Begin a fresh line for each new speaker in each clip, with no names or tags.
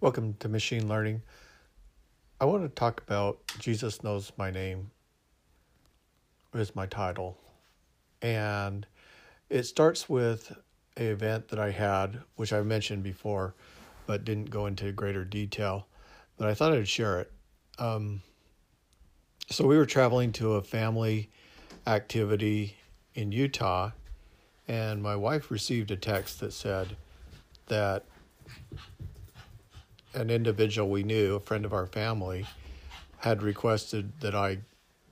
Welcome to Machine Learning. I want to talk about Jesus knows my name is my title. And it starts with a event that I had, which I mentioned before, but didn't go into greater detail. But I thought I'd share it. Um, so we were traveling to a family activity in Utah, and my wife received a text that said that an individual we knew, a friend of our family, had requested that I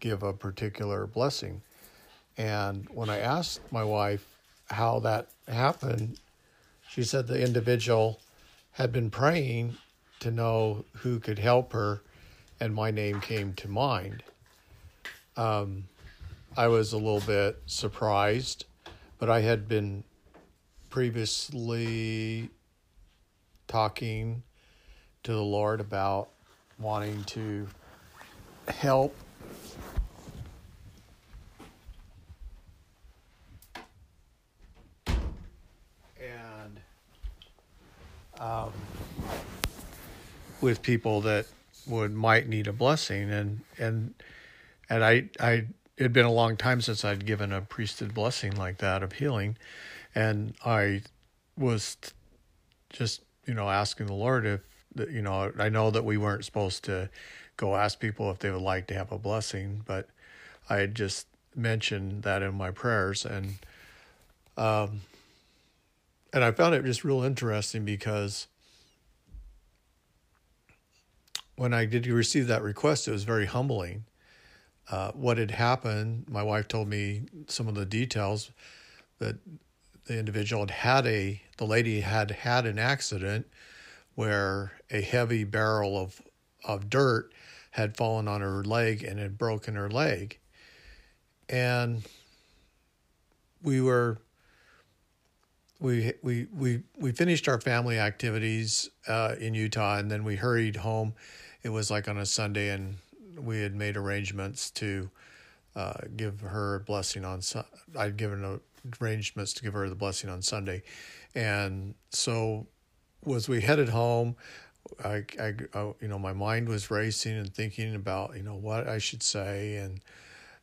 give a particular blessing. And when I asked my wife how that happened, she said the individual had been praying to know who could help her, and my name came to mind. Um, I was a little bit surprised, but I had been previously talking to the Lord about wanting to help. And um, with people that would might need a blessing. And and and I I it had been a long time since I'd given a priesthood blessing like that of healing. And I was just you know asking the Lord if you know I know that we weren't supposed to go ask people if they would like to have a blessing but I had just mentioned that in my prayers and um and I found it just real interesting because when I did receive that request, it was very humbling. Uh, what had happened, my wife told me some of the details that the individual had had a, the lady had had an accident where a heavy barrel of, of dirt had fallen on her leg and had broken her leg. And we were we we we we finished our family activities uh, in Utah, and then we hurried home. It was like on a Sunday, and we had made arrangements to uh, give her a blessing on. I'd given arrangements to give her the blessing on Sunday, and so as we headed home, I, I, I you know my mind was racing and thinking about you know what I should say and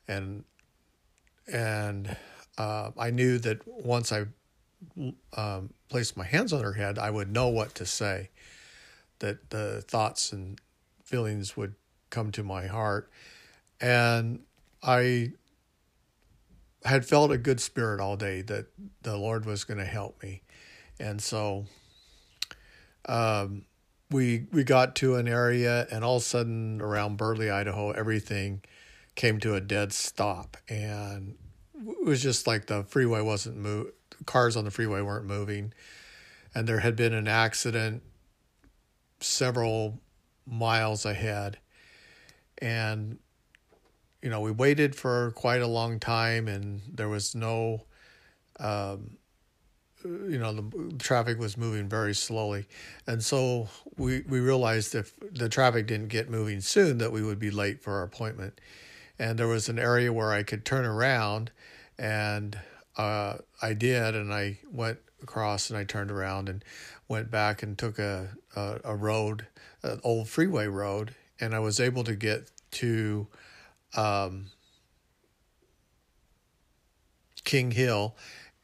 and and uh, I knew that once I um, placed my hands on her head, I would know what to say, that the thoughts and feelings would come to my heart. And I had felt a good spirit all day that the Lord was going to help me. And so um, we we got to an area, and all of a sudden, around Burley, Idaho, everything came to a dead stop, and it was just like the freeway wasn't moving cars on the freeway weren't moving, and there had been an accident several miles ahead. And, you know, we waited for quite a long time, and there was no, um, you know, the traffic was moving very slowly. And so we, we realized if the traffic didn't get moving soon, that we would be late for our appointment. And there was an area where I could turn around and uh, I did, and I went across and I turned around and went back and took a a, a road, an old freeway road, and I was able to get to um, King Hill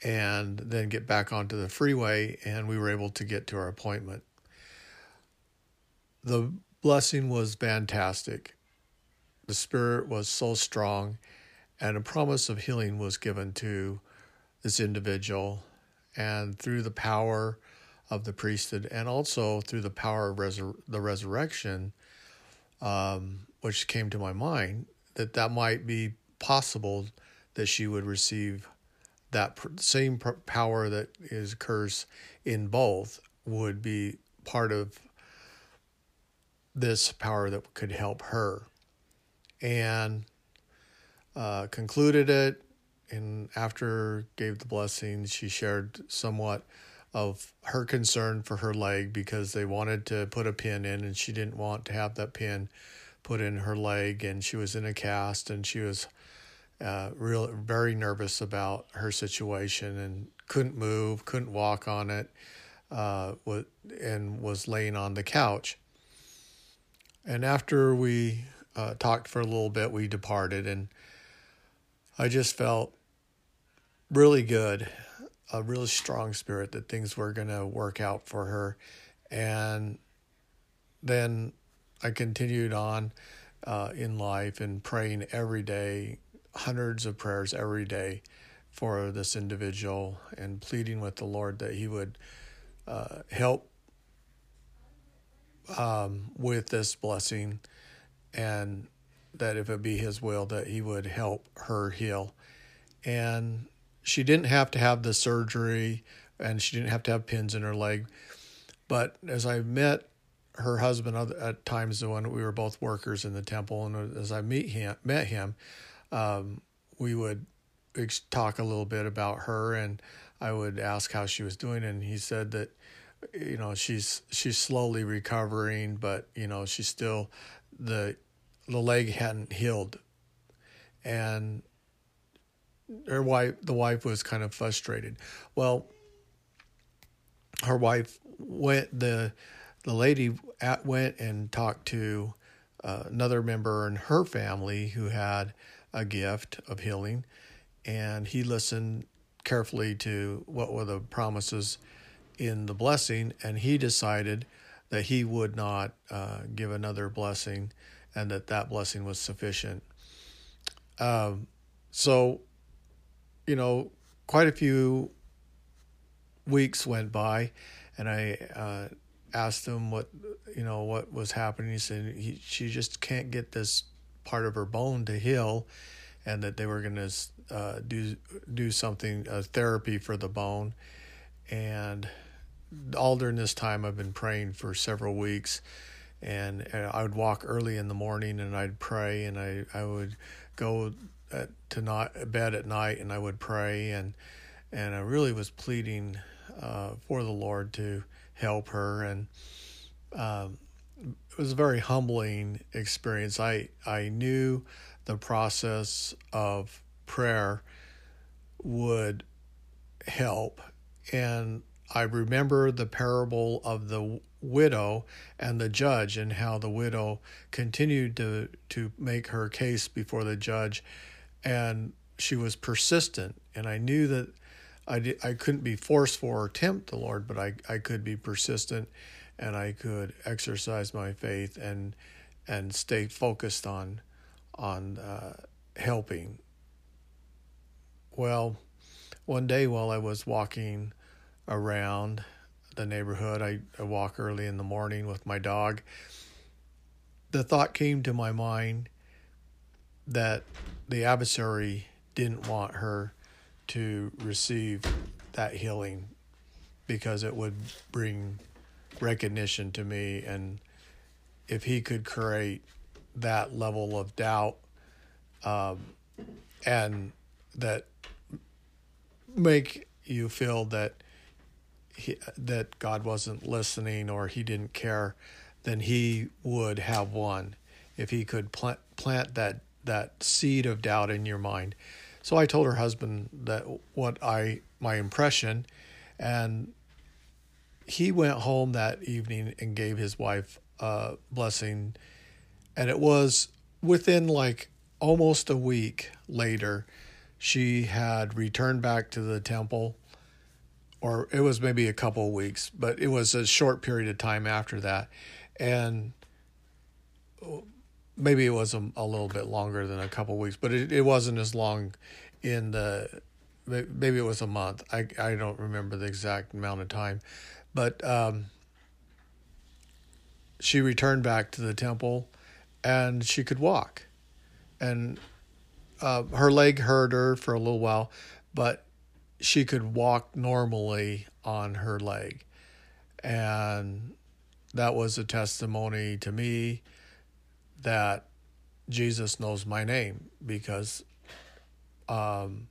and then get back onto the freeway, and we were able to get to our appointment. The blessing was fantastic. The spirit was so strong, and a promise of healing was given to this individual and through the power of the priesthood and also through the power of resur- the resurrection um, which came to my mind that that might be possible that she would receive that same power that is occurs in both would be part of this power that could help her. And uh, concluded it. And after gave the blessing, she shared somewhat of her concern for her leg because they wanted to put a pin in and she didn't want to have that pin put in her leg and she was in a cast and she was uh, real very nervous about her situation and couldn't move, couldn't walk on it, uh, and was laying on the couch. And after we uh, talked for a little bit, we departed, and I just felt really good, a really strong spirit that things were going to work out for her. And then I continued on uh, in life and praying every day, hundreds of prayers every day for this individual and pleading with the Lord that He would uh, help um, with this blessing and that if it be His will, that He would help her heal. And she didn't have to have the surgery and she didn't have to have pins in her leg. But as I met her husband at times when we were both workers in the temple, and as I meet him, met him, um, we would talk a little bit about her, and I would ask how she was doing, and he said that you know she's she's slowly recovering, but you know she's still the the leg hadn't healed, and her wife the wife was kind of frustrated. Well, her wife went the the lady at, went and talked to uh, another member in her family who had a gift of healing, and he listened carefully to what were the promises in the blessing, and he decided that he would not uh, give another blessing, and that that blessing was sufficient. Um, so, you know, quite a few weeks went by, and I uh, asked him what you know what was happening. He said he, she just can't get this part of her bone to heal, and that they were going to uh, do do something a therapy for the bone, and all during this time I've been praying for several weeks, and, and I would walk early in the morning and I'd pray, and I I would go at, to not bed at night and I would pray. And and I really was pleading uh, for the Lord to help her. And um, was a very humbling experience. I I knew the process of prayer would help, and I remember the parable of the widow and the judge and how the widow continued to to make her case before the judge, and she was persistent. And I knew that I, did, I couldn't be forceful or tempt the Lord, but I, I could be persistent and I could exercise my faith and and stay focused on on uh, helping. Well, one day while I was walking around the neighborhood, I, I walk early in the morning with my dog. The thought came to my mind that the adversary didn't want her to receive that healing because it would bring recognition to me and if he could create that level of doubt um, and that make you feel that he, that God wasn't listening or he didn't care, then he would have won if he could plant plant that that seed of doubt in your mind. So I told her husband that what I my impression, and he went home that evening and gave his wife a blessing, and it was within like almost a week later, she had returned back to the temple, or it was maybe a couple of weeks, but it was a short period of time after that, and maybe it was a, a little bit longer than a couple of weeks, but it, it wasn't as long in the maybe it was a month. I I don't remember the exact amount of time, but um, she returned back to the temple, and she could walk, and uh, her leg hurt her for a little while, but she could walk normally on her leg, and that was a testimony to me that Jesus knows my name because um,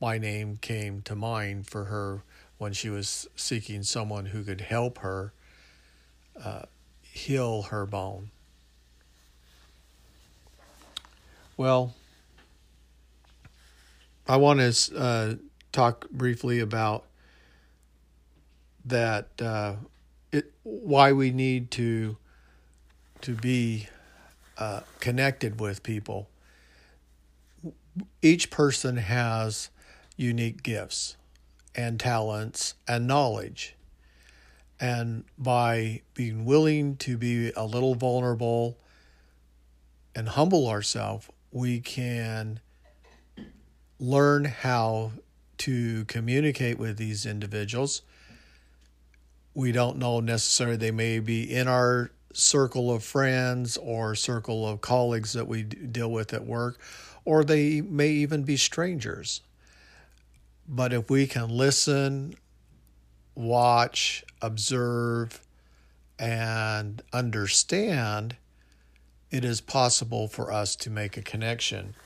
my name came to mind for her when she was seeking someone who could help her uh, heal her bone. Well, I want to uh, talk briefly about that uh, it why we need to to be uh, connected with people. Each person has unique gifts and talents and knowledge. And by being willing to be a little vulnerable and humble ourselves, we can learn how to communicate with these individuals. We don't know necessarily they may be in our circle of friends or circle of colleagues that we deal with at work, or they may even be strangers. But if we can listen, watch, observe, and understand, it is possible for us to make a connection.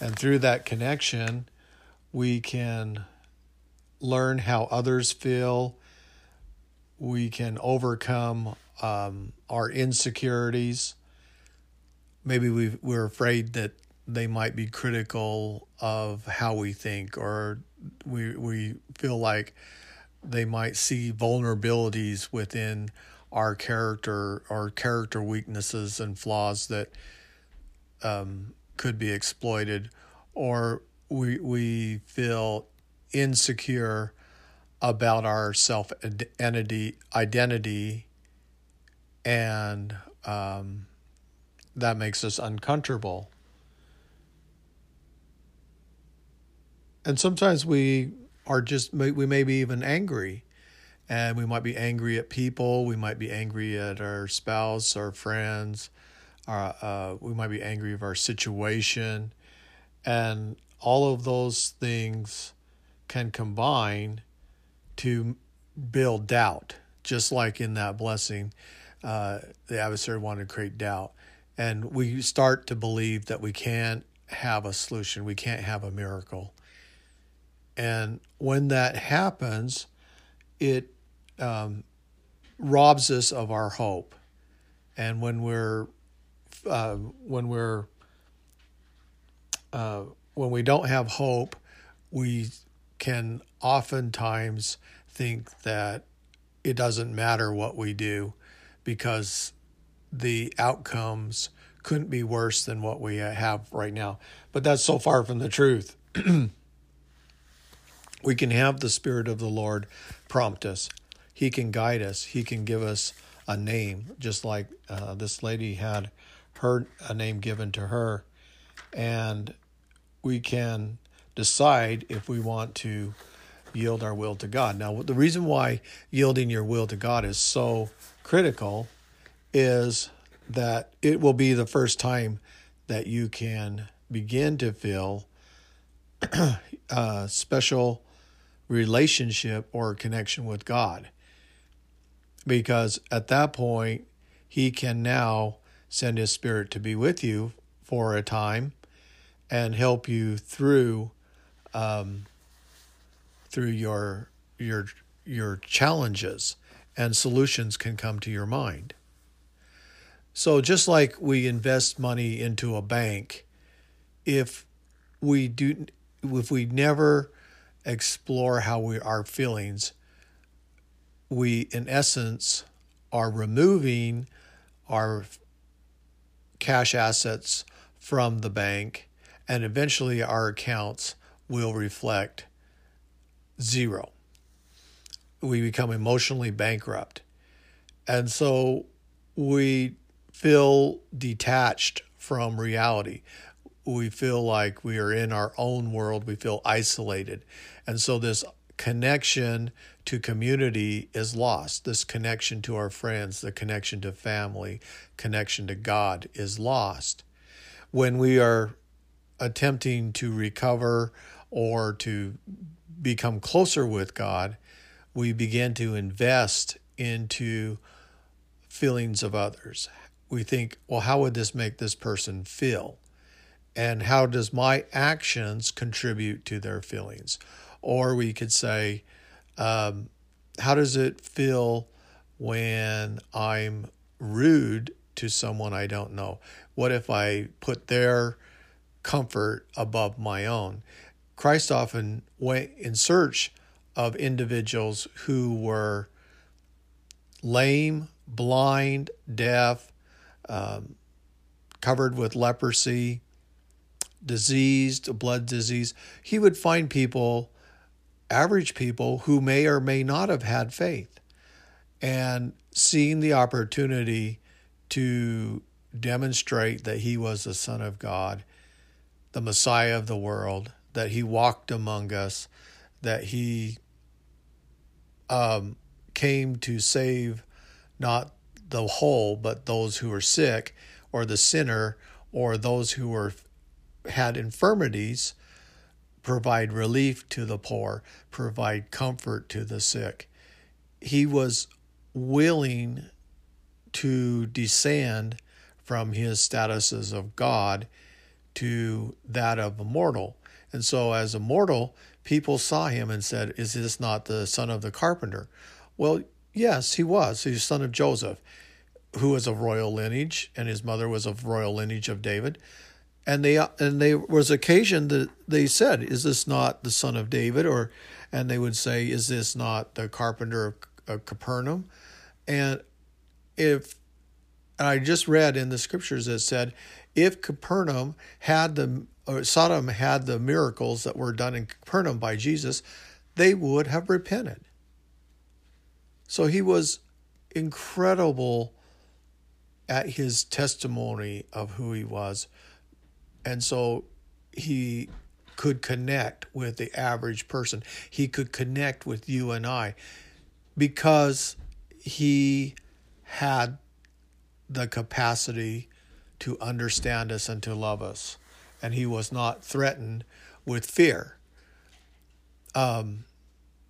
And through that connection, we can learn how others feel. We can overcome um, our insecurities. Maybe we we're afraid that they might be critical of how we think, or we we feel like they might see vulnerabilities within our character or character weaknesses and flaws that um, could be exploited, or we we feel insecure about our self identity identity and um, that makes us uncomfortable and sometimes we are just we may be even angry. And we might be angry at people. We might be angry at our spouse our friends. Uh, uh, we might be angry of our situation. And all of those things can combine to build doubt just like in that blessing uh, the adversary wanted to create doubt. And we start to believe that we can't have a solution. We can't have a miracle and when that happens, it um, robs us of our hope. And when we're uh, when we're uh, when we don't have hope, we can oftentimes think that it doesn't matter what we do because the outcomes couldn't be worse than what we have right now. But that's so far from the truth. we can have the Spirit of the Lord prompt us. He can guide us. He can give us a name, just like uh, this lady had her a name given to her, and we can decide if we want to yield our will to God. Now, the reason why yielding your will to God is so critical is that it will be the first time that you can begin to feel uh, special relationship or connection with God. Because at that point, He can now send His Spirit to be with you for a time and help you through um, through your your your challenges and solutions can come to your mind. So just like we invest money into a bank, if we do if we never explore how we our feelings, we in essence are removing our cash assets from the bank, and eventually our accounts will reflect zero. We become emotionally bankrupt. And so we feel detached from reality we feel like we are in our own world, we feel isolated. And so this connection to community is lost. This connection to our friends, the connection to family, connection to God is lost. When we are attempting to recover or to become closer with God, we begin to invest into feelings of others. We think, well, how would this make this person feel? And how does my actions contribute to their feelings? Or we could say, um, how does it feel when I'm rude to someone I don't know? What if I put their comfort above my own? Christ often went in search of individuals who were lame, blind, deaf, um, covered with leprosy, diseased, blood disease. He would find people, average people, who may or may not have had faith. And seeing the opportunity to demonstrate that he was the Son of God, the Messiah of the world, that he walked among us, that he um, came to save not the whole, but those who were sick, or the sinner, or those who were had infirmities, provide relief to the poor, provide comfort to the sick. He was willing to descend from his statuses of God to that of a mortal. And so, as a mortal, people saw him and said, Is this not the son of the carpenter? Well, yes, he was. He's son of Joseph, who was of royal lineage, and his mother was of royal lineage of David. And they and there was occasion that they said, "Is this not the son of David?" Or, and they would say, "Is this not the carpenter of, of Capernaum?" And if and I just read in the scriptures that said, if Capernaum had the Sodom had the miracles that were done in Capernaum by Jesus, they would have repented. So he was incredible at his testimony of who he was. And so he could connect with the average person. He could connect with you and I because he had the capacity to understand us and to love us. And he was not threatened with fear. Um,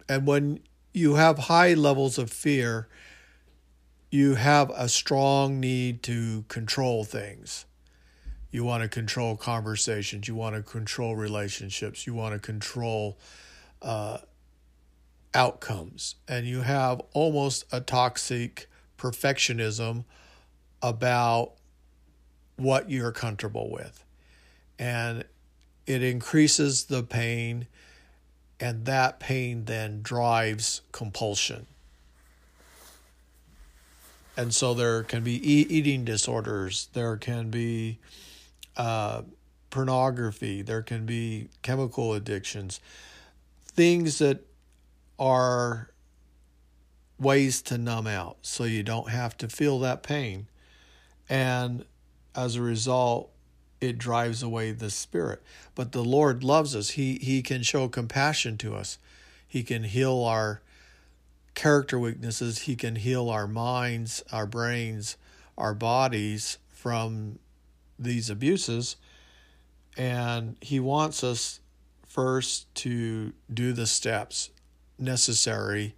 and when you have high levels of fear, you have a strong need to control things. You want to control conversations. You want to control relationships. You want to control uh, outcomes. And you have almost a toxic perfectionism about what you're comfortable with. And it increases the pain, and that pain then drives compulsion. And so there can be e- eating disorders, there can be uh, pornography, there can be chemical addictions, things that are ways to numb out so you don't have to feel that pain. And as a result, it drives away the spirit. But the Lord loves us. He He can show compassion to us. He can heal our character weaknesses. He can heal our minds, our brains, our bodies from these abuses. And He wants us first to do the steps necessary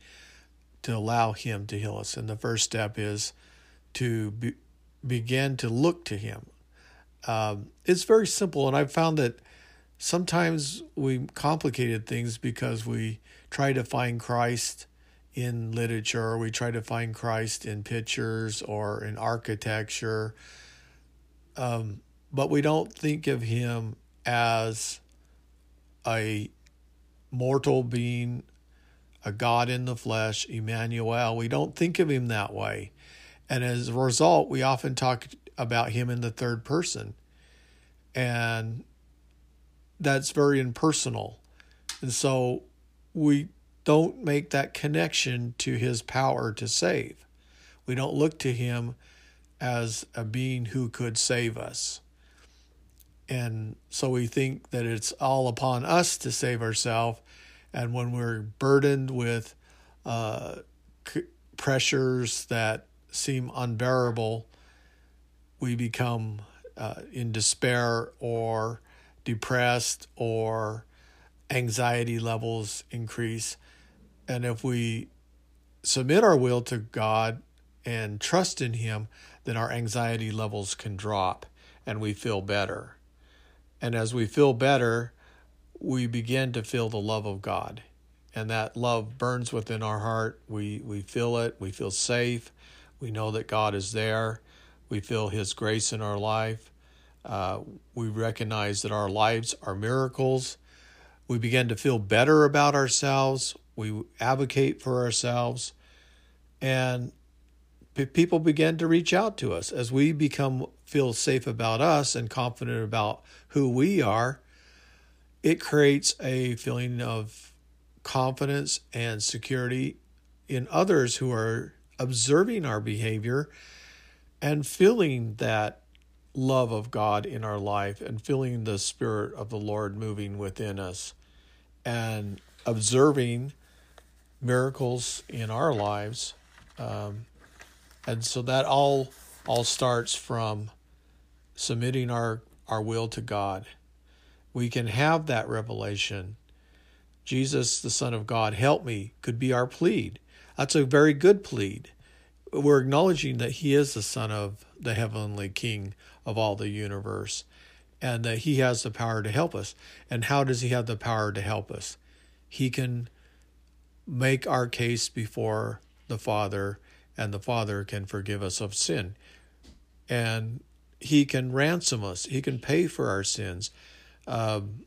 to allow Him to heal us. And the first step is to be, begin to look to Him. Um, it's very simple, and I've found that sometimes we complicated things because we try to find Christ in literature, or we try to find Christ in pictures or in architecture, um, but we don't think of Him as a mortal being, a God in the flesh, Emmanuel. We don't think of Him that way. And as a result, we often talk about him in the third person. And that's very impersonal. And so we don't make that connection to his power to save. We don't look to him as a being who could save us. And so we think that it's all upon us to save ourselves. And when we're burdened with uh, c- pressures that seem unbearable, we become uh, in despair or depressed or anxiety levels increase. And if we submit our will to God and trust in Him, then our anxiety levels can drop and we feel better. And as we feel better, we begin to feel the love of God. And that love burns within our heart. We, we feel it. We feel safe. We know that God is there. We feel His grace in our life. Uh, we recognize that our lives are miracles. We begin to feel better about ourselves. We advocate for ourselves. And people begin to reach out to us as we become feel safe about us and confident about who we are it creates a feeling of confidence and security in others who are observing our behavior and feeling that love of God in our life and feeling the Spirit of the Lord moving within us and observing miracles in our lives. Um, and so that all all starts from submitting our, our will to God we can have that revelation. Jesus, the Son of God, help me, could be our plead. That's a very good plead. We're acknowledging that He is the Son of the Heavenly King of all the universe and that He has the power to help us. And how does He have the power to help us? He can make our case before the Father, and the Father can forgive us of sin. And He can ransom us, He can pay for our sins um,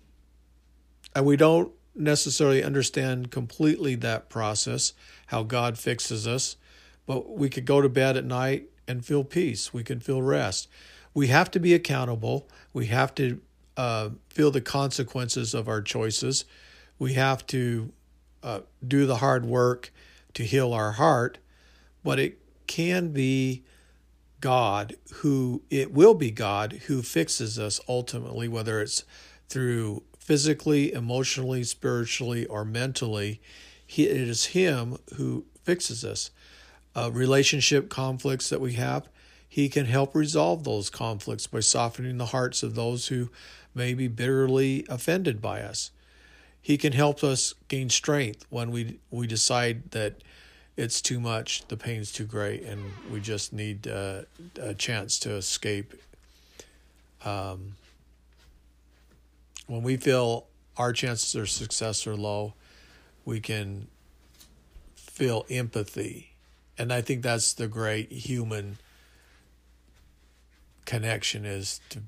and we don't necessarily understand completely that process, how God fixes us, but we could go to bed at night and feel peace. We can feel rest. We have to be accountable. We have to uh, feel the consequences of our choices. We have to uh, do the hard work to heal our heart, but it can be God who, it will be God who fixes us ultimately, whether it's through physically, emotionally, spiritually, or mentally. He, it is Him who fixes us. Uh, relationship conflicts that we have, He can help resolve those conflicts by softening the hearts of those who may be bitterly offended by us. He can help us gain strength when we we decide that it's too much, the pain's too great, and we just need uh, a chance to escape. Um, when we feel our chances of success are low, we can feel empathy. And I think that's the great human connection is to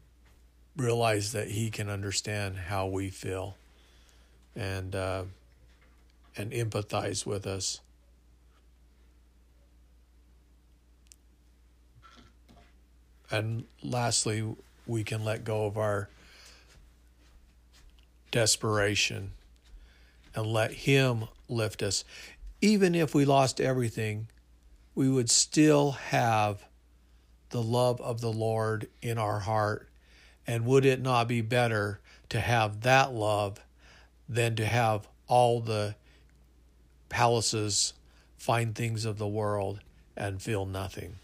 realize that he can understand how we feel and uh, and empathize with us. And lastly, we can let go of our desperation and let Him lift us. Even if we lost everything, we would still have the love of the Lord in our heart. And would it not be better to have that love than to have all the palaces, fine things of the world, and feel nothing?